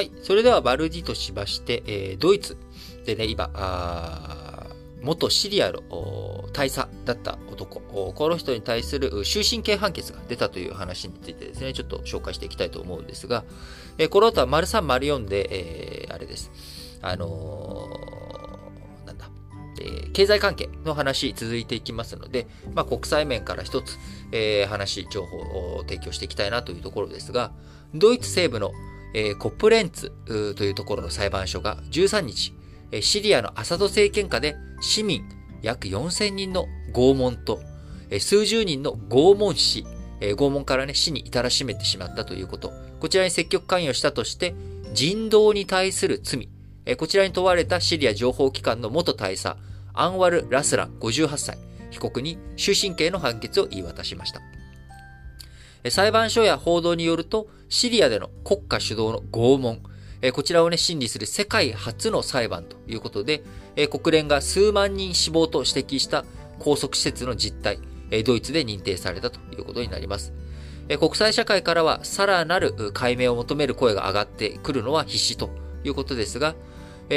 はい。それでは、バルディとしまして、えー、ドイツでね、今、あ元シリアの大佐だった男、この人に対する終身刑判決が出たという話についてですね、ちょっと紹介していきたいと思うんですが、えー、この後は丸3、丸4で、えー、あれです。あのー、なんだ、えー、経済関係の話続いていきますので、まあ、国際面から一つ、えー、話、情報を提供していきたいなというところですが、ドイツ西部のえー、コップレンツというところの裁判所が13日、シリアのアサド政権下で市民約4000人の拷問と、数十人の拷問死、拷問からね、死に至らしめてしまったということ。こちらに積極関与したとして、人道に対する罪。こちらに問われたシリア情報機関の元大佐、アンワル・ラスラン58歳、被告に終身刑の判決を言い渡しました。裁判所や報道によると、シリアでの国家主導の拷問、こちらをね、審理する世界初の裁判ということで、国連が数万人死亡と指摘した拘束施設の実態、ドイツで認定されたということになります。国際社会からはさらなる解明を求める声が上がってくるのは必至ということですが、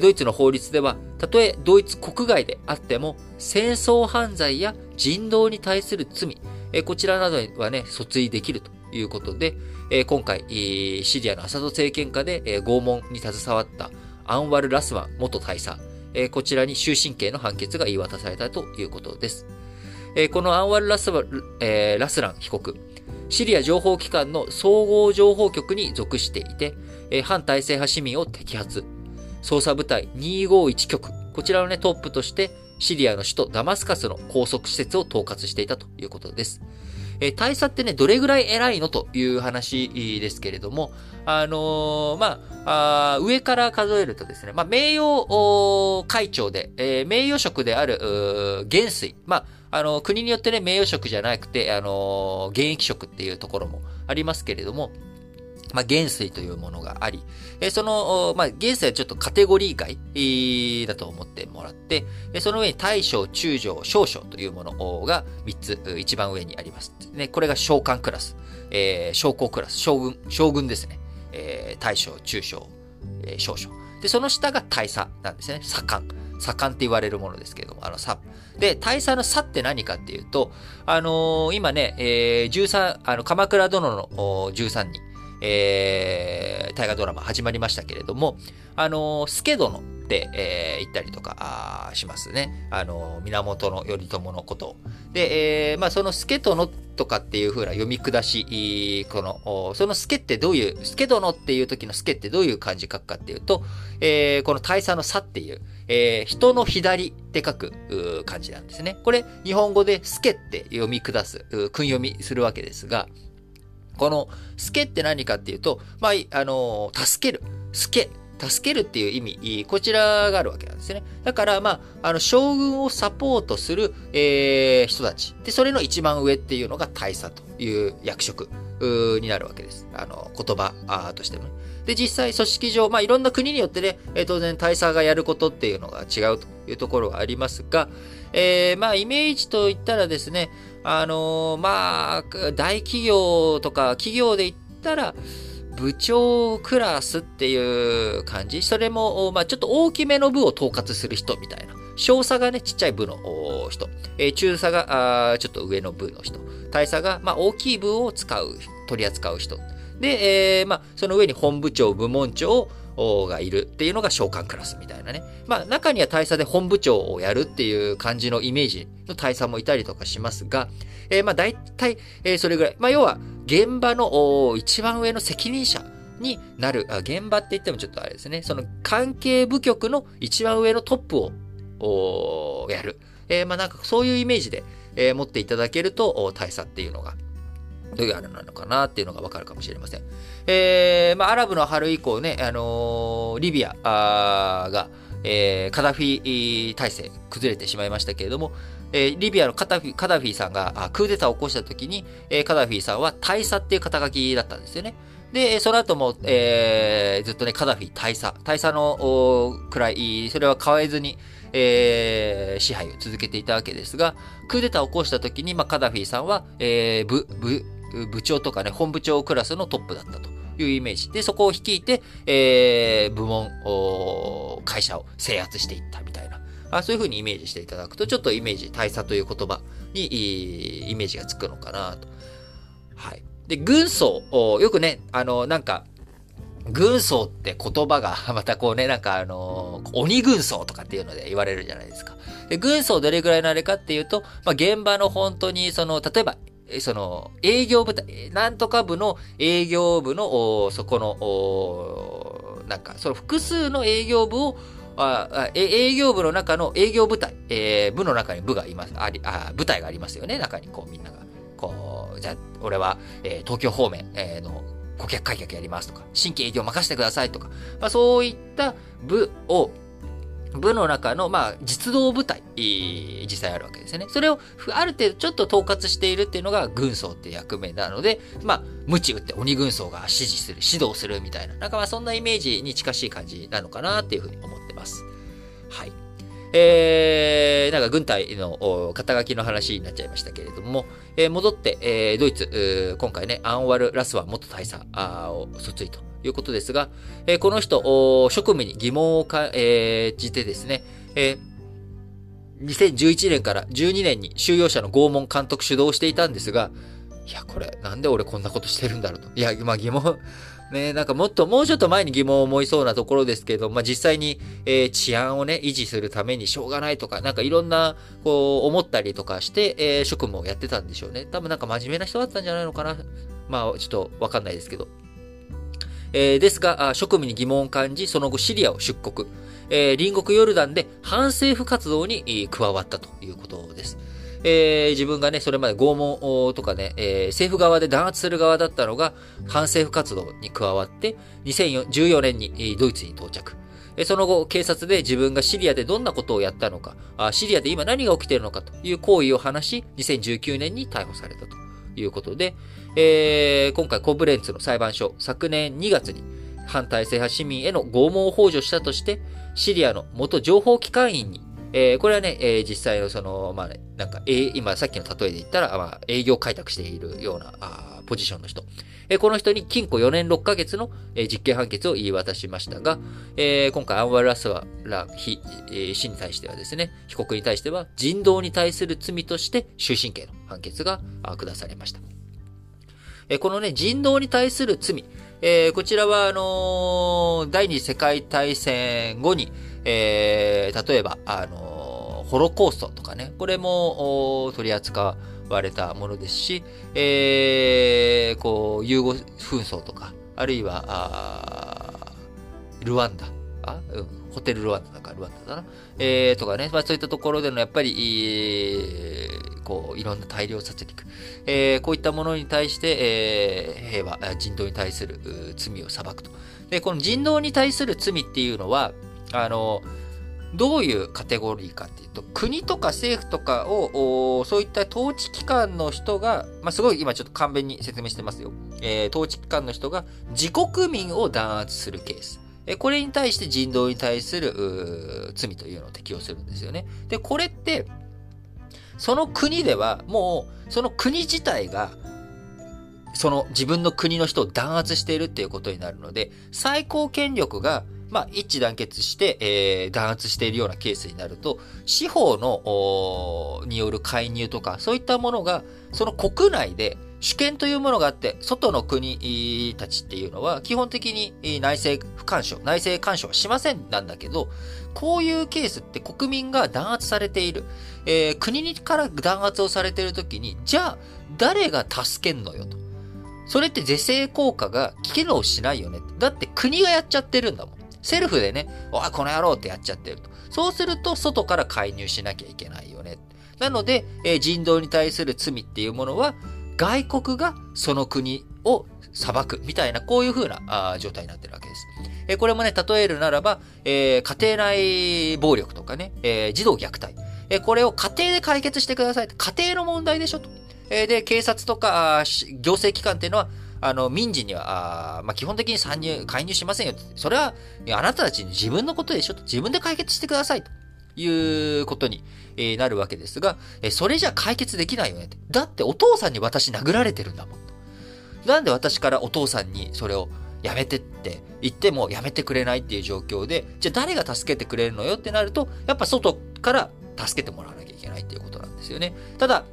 ドイツの法律では、たとえドイツ国外であっても、戦争犯罪や人道に対する罪、こちらなどはね、訴追できるということで、今回、シリアのアサド政権下で拷問に携わったアンワル・ラスワン元大佐、こちらに終身刑の判決が言い渡されたということです。このアンワル・ラスワラスラン被告、シリア情報機関の総合情報局に属していて、反体制派市民を摘発、捜査部隊251局、こちらのね、トップとしてシリアの首都ダマスカスの拘束施設を統括していたということです。えー、大佐ってね、どれぐらい偉いのという話ですけれども、あのー、まあ、あ上から数えるとですね、まあ、名誉会長で、えー、名誉職である、元帥。まあ、あの、国によってね、名誉職じゃなくて、あの現役職っていうところもありますけれども、まあ、元帥というものがあり、えその、まあ、元帥はちょっとカテゴリー外だと思ってもらって、えその上に大将、中将、少将というものが3つ一番上にあります。ね、これが召喚クラス、えー、将校クラス、将軍、将軍ですね。えー、大将、中将、えー、少将。で、その下が大佐なんですね。左官。左官って言われるものですけれども、あの、さ、で、大佐の差って何かっていうと、あのー、今ね、えー、13、あの、鎌倉殿の13人、えー、大河ドラマ始まりましたけれども、あのー、スケ殿って、えー、言ったりとかしますね。あのー、源頼朝のことを。で、えー、まあ、その助殿とかっていう風な読み下し、この、その助ってどういう、助殿っていう時の助ってどういう漢字書くかっていうと、えー、この大佐の差っていう、えー、人の左って書く漢字なんですね。これ、日本語で助って読み下す、訓読みするわけですが、この、助って何かっていうと、まあ、あの、助ける。助。助けるっていう意味、こちらがあるわけなんですね。だから、まあ、あの、将軍をサポートする、えー、人たち。で、それの一番上っていうのが大佐という役職になるわけです。あの、言葉としてもね。で、実際、組織上、まあ、いろんな国によってね、え当然大佐がやることっていうのが違うというところがありますが、えー、まあ、イメージといったらですね、あのー、まあ、大企業とか企業で言ったら、部長クラスっていう感じ。それも、まあ、ちょっと大きめの部を統括する人みたいな。小佐がね、ちっちゃい部の人。えー、中佐があちょっと上の部の人。大佐が、まあ、大きい部を使う、取り扱う人。で、えー、まあ、その上に本部長、部門長がいるっていうのが召喚クラスみたいなね。まあ、中には大佐で本部長をやるっていう感じのイメージの大佐もいたりとかしますが、えー、まあ、大体、えー、それぐらい。まあ、要は、現場の一番上の責任者になるあ、現場って言ってもちょっとあれですね。その関係部局の一番上のトップをやる。えー、まあ、なんかそういうイメージで、え、持っていただけると、大佐っていうのがどういうあれなのかなっていうのがわかるかもしれません。えー、まあ、アラブの春以降ね、あのー、リビアが、えー、カダフィ体制崩れてしまいましたけれども、えー、リビアのカダフィカダフィさんがクーデターを起こした時に、えー、カダフィさんは大佐っていう肩書きだったんですよね。で、その後も、えー、ずっとね、カダフィ大佐、大佐の位、それは変えずに、えー、支配を続けていたわけですが、クーデターを起こした時に、まあ、カダフィさんは、えー、部、部、部長とかね、本部長クラスのトップだったというイメージ。で、そこを率いて、えー、部門、会社を制圧していったみたいな。あそういう風にイメージしていただくと、ちょっとイメージ、大佐という言葉にイメージがつくのかなと。はい。で、軍曹、よくね、あの、なんか、軍曹って言葉が、またこうね、なんかあの鬼軍曹とかっていうので言われるじゃないですか。で、軍曹どれぐらいのあれかっていうと、まあ、現場の本当に、その、例えば、その、営業部隊、なんとか部の営業部の、そこの、なんか、その複数の営業部を、あ営業部の中の営業部隊、えー、部の中に部がいます、あり、あ、部隊がありますよね、中にこうみんなが。こう、じゃあ、俺は、えー、東京方面、えー、の顧客開脚やりますとか、新規営業任せてくださいとか、まあそういった部を、部の中の、まあ、実動部隊、実際あるわけですよね。それを、ある程度ちょっと統括しているっていうのが軍曹っていう役目なので、まあ、無知打って鬼軍曹が指示する、指導するみたいな、なんかまあそんなイメージに近しい感じなのかなっていうふうに思ってます。はい。えー、なんか軍隊の肩書きの話になっちゃいましたけれども、えー、戻って、えー、ドイツ、今回ね、アンワル・ラスワン元大佐を訴追ということですが、えー、この人、職務に疑問を感じてですね、えー、2011年から12年に収容者の拷問監督主導していたんですが、いや、これ、なんで俺こんなことしてるんだろうと。いや、まあ疑問、ね、なんかもっと、もうちょっと前に疑問を思いそうなところですけど、まあ、実際に、えー、治安をね、維持するためにしょうがないとか、なんかいろんな、こう、思ったりとかして、えー、職務をやってたんでしょうね。多分なんか真面目な人だったんじゃないのかな。まあ、ちょっとわかんないですけど。えー、ですが、職務に疑問を感じ、その後シリアを出国。えー、隣国ヨルダンで反政府活動に加わったということです。えー、自分がね、それまで拷問とかね、えー、政府側で弾圧する側だったのが、反政府活動に加わって、2014年にドイツに到着。その後、警察で自分がシリアでどんなことをやったのか、シリアで今何が起きているのかという行為を話し、2019年に逮捕されたということで、えー、今回コブレンツの裁判所、昨年2月に反体制派市民への拷問を幇助したとして、シリアの元情報機関員にえー、これはね、えー、実際のその、まあね、なんか、え、今さっきの例えで言ったら、まあ、営業開拓しているような、あポジションの人。え、この人に禁錮4年6ヶ月の、え、実刑判決を言い渡しましたが、えー、今回アンワル・ラスワラヒ、えー、氏に対してはですね、被告に対しては人道に対する罪として終身刑の判決が下されました。え、このね、人道に対する罪、えー、こちらは、あのー、第二次世界大戦後に、えー、例えば、あの、ホロコーストとかね、これも取り扱われたものですし、えー、こう、ユーゴ紛争とか、あるいは、あルワンダ、あ、うん、ホテルルワンダだかルワンダだな、えー、とかね、まあそういったところでのやっぱり、えー、こう、いろんな大量殺戮、えー、こういったものに対して、えー、平和、人道に対する罪を裁くと。で、この人道に対する罪っていうのは、あの、どういうカテゴリーかっていうと、国とか政府とかを、そういった統治機関の人が、まあ、すごい今ちょっと簡便に説明してますよ。えー、統治機関の人が自国民を弾圧するケース。えこれに対して人道に対する罪というのを適用するんですよね。で、これって、その国ではもう、その国自体が、その自分の国の人を弾圧しているっていうことになるので、最高権力がまあ、一致団結して、えー、弾圧しているようなケースになると、司法の、による介入とか、そういったものが、その国内で主権というものがあって、外の国たちっていうのは、基本的に内政不干渉、内政干渉はしませんなんだけど、こういうケースって国民が弾圧されている。えー、国から弾圧をされているときに、じゃあ、誰が助けんのよと。それって是正効果が機能しないよね。だって国がやっちゃってるんだもん。セルフでね、おい、この野郎ってやっちゃってると。そうすると、外から介入しなきゃいけないよね。なので、えー、人道に対する罪っていうものは、外国がその国を裁くみたいな、こういう風なあ状態になってるわけです。えー、これもね、例えるならば、えー、家庭内暴力とかね、え、児童虐待。えこれを家庭で解決してください。家庭の問題でしょと。えで、警察とか行政機関っていうのは、あの、民事には、あまあ、基本的に参入、介入しませんよ。それは、あなたたちに自分のことでしょと。自分で解決してください。ということに、えなるわけですが、えそれじゃ解決できないよね。だってお父さんに私殴られてるんだもん。なんで私からお父さんにそれを、やめてって言ってもやめてくれないっていう状況で、じゃあ誰が助けてくれるのよってなると、やっぱ外から助けてもらわなきゃいけないっていうことなんですよね。ただ、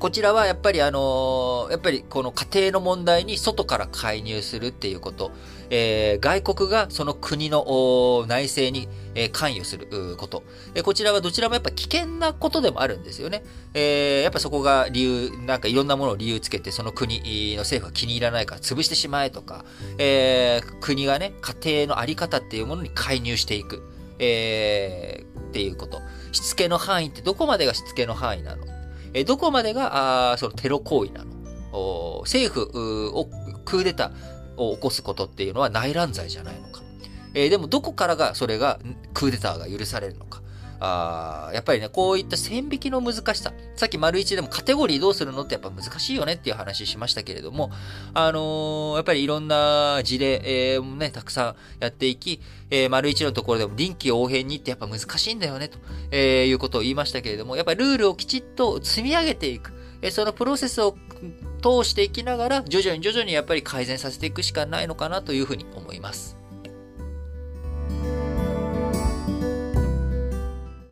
こちらはやっぱりあの、やっぱりこの家庭の問題に外から介入するっていうこと、えー、外国がその国の内政に関与すること。こちらはどちらもやっぱ危険なことでもあるんですよね。えー、やっぱそこが理由、なんかいろんなものを理由つけて、その国の政府が気に入らないから潰してしまえとか、えー、国がね、家庭のあり方っていうものに介入していく。えー、っていうこと。しつけの範囲ってどこまでがしつけの範囲なのえどこまでが、あそのテロ行為なの？政府をクーデターを起こすことっていうのは内乱罪じゃないのか。えー、でもどこからがそれがクーデターが許されるのか。あやっぱりね、こういった線引きの難しさ。さっき丸一でもカテゴリーどうするのってやっぱ難しいよねっていう話しましたけれども、あのー、やっぱりいろんな事例、え、ね、たくさんやっていき、えー、丸一のところでも臨機応変にってやっぱ難しいんだよねと、え、いうことを言いましたけれども、やっぱりルールをきちっと積み上げていく。えそのプロセスを通していきながら、徐々に徐々にやっぱり改善させていくしかないのかなというふうに思います。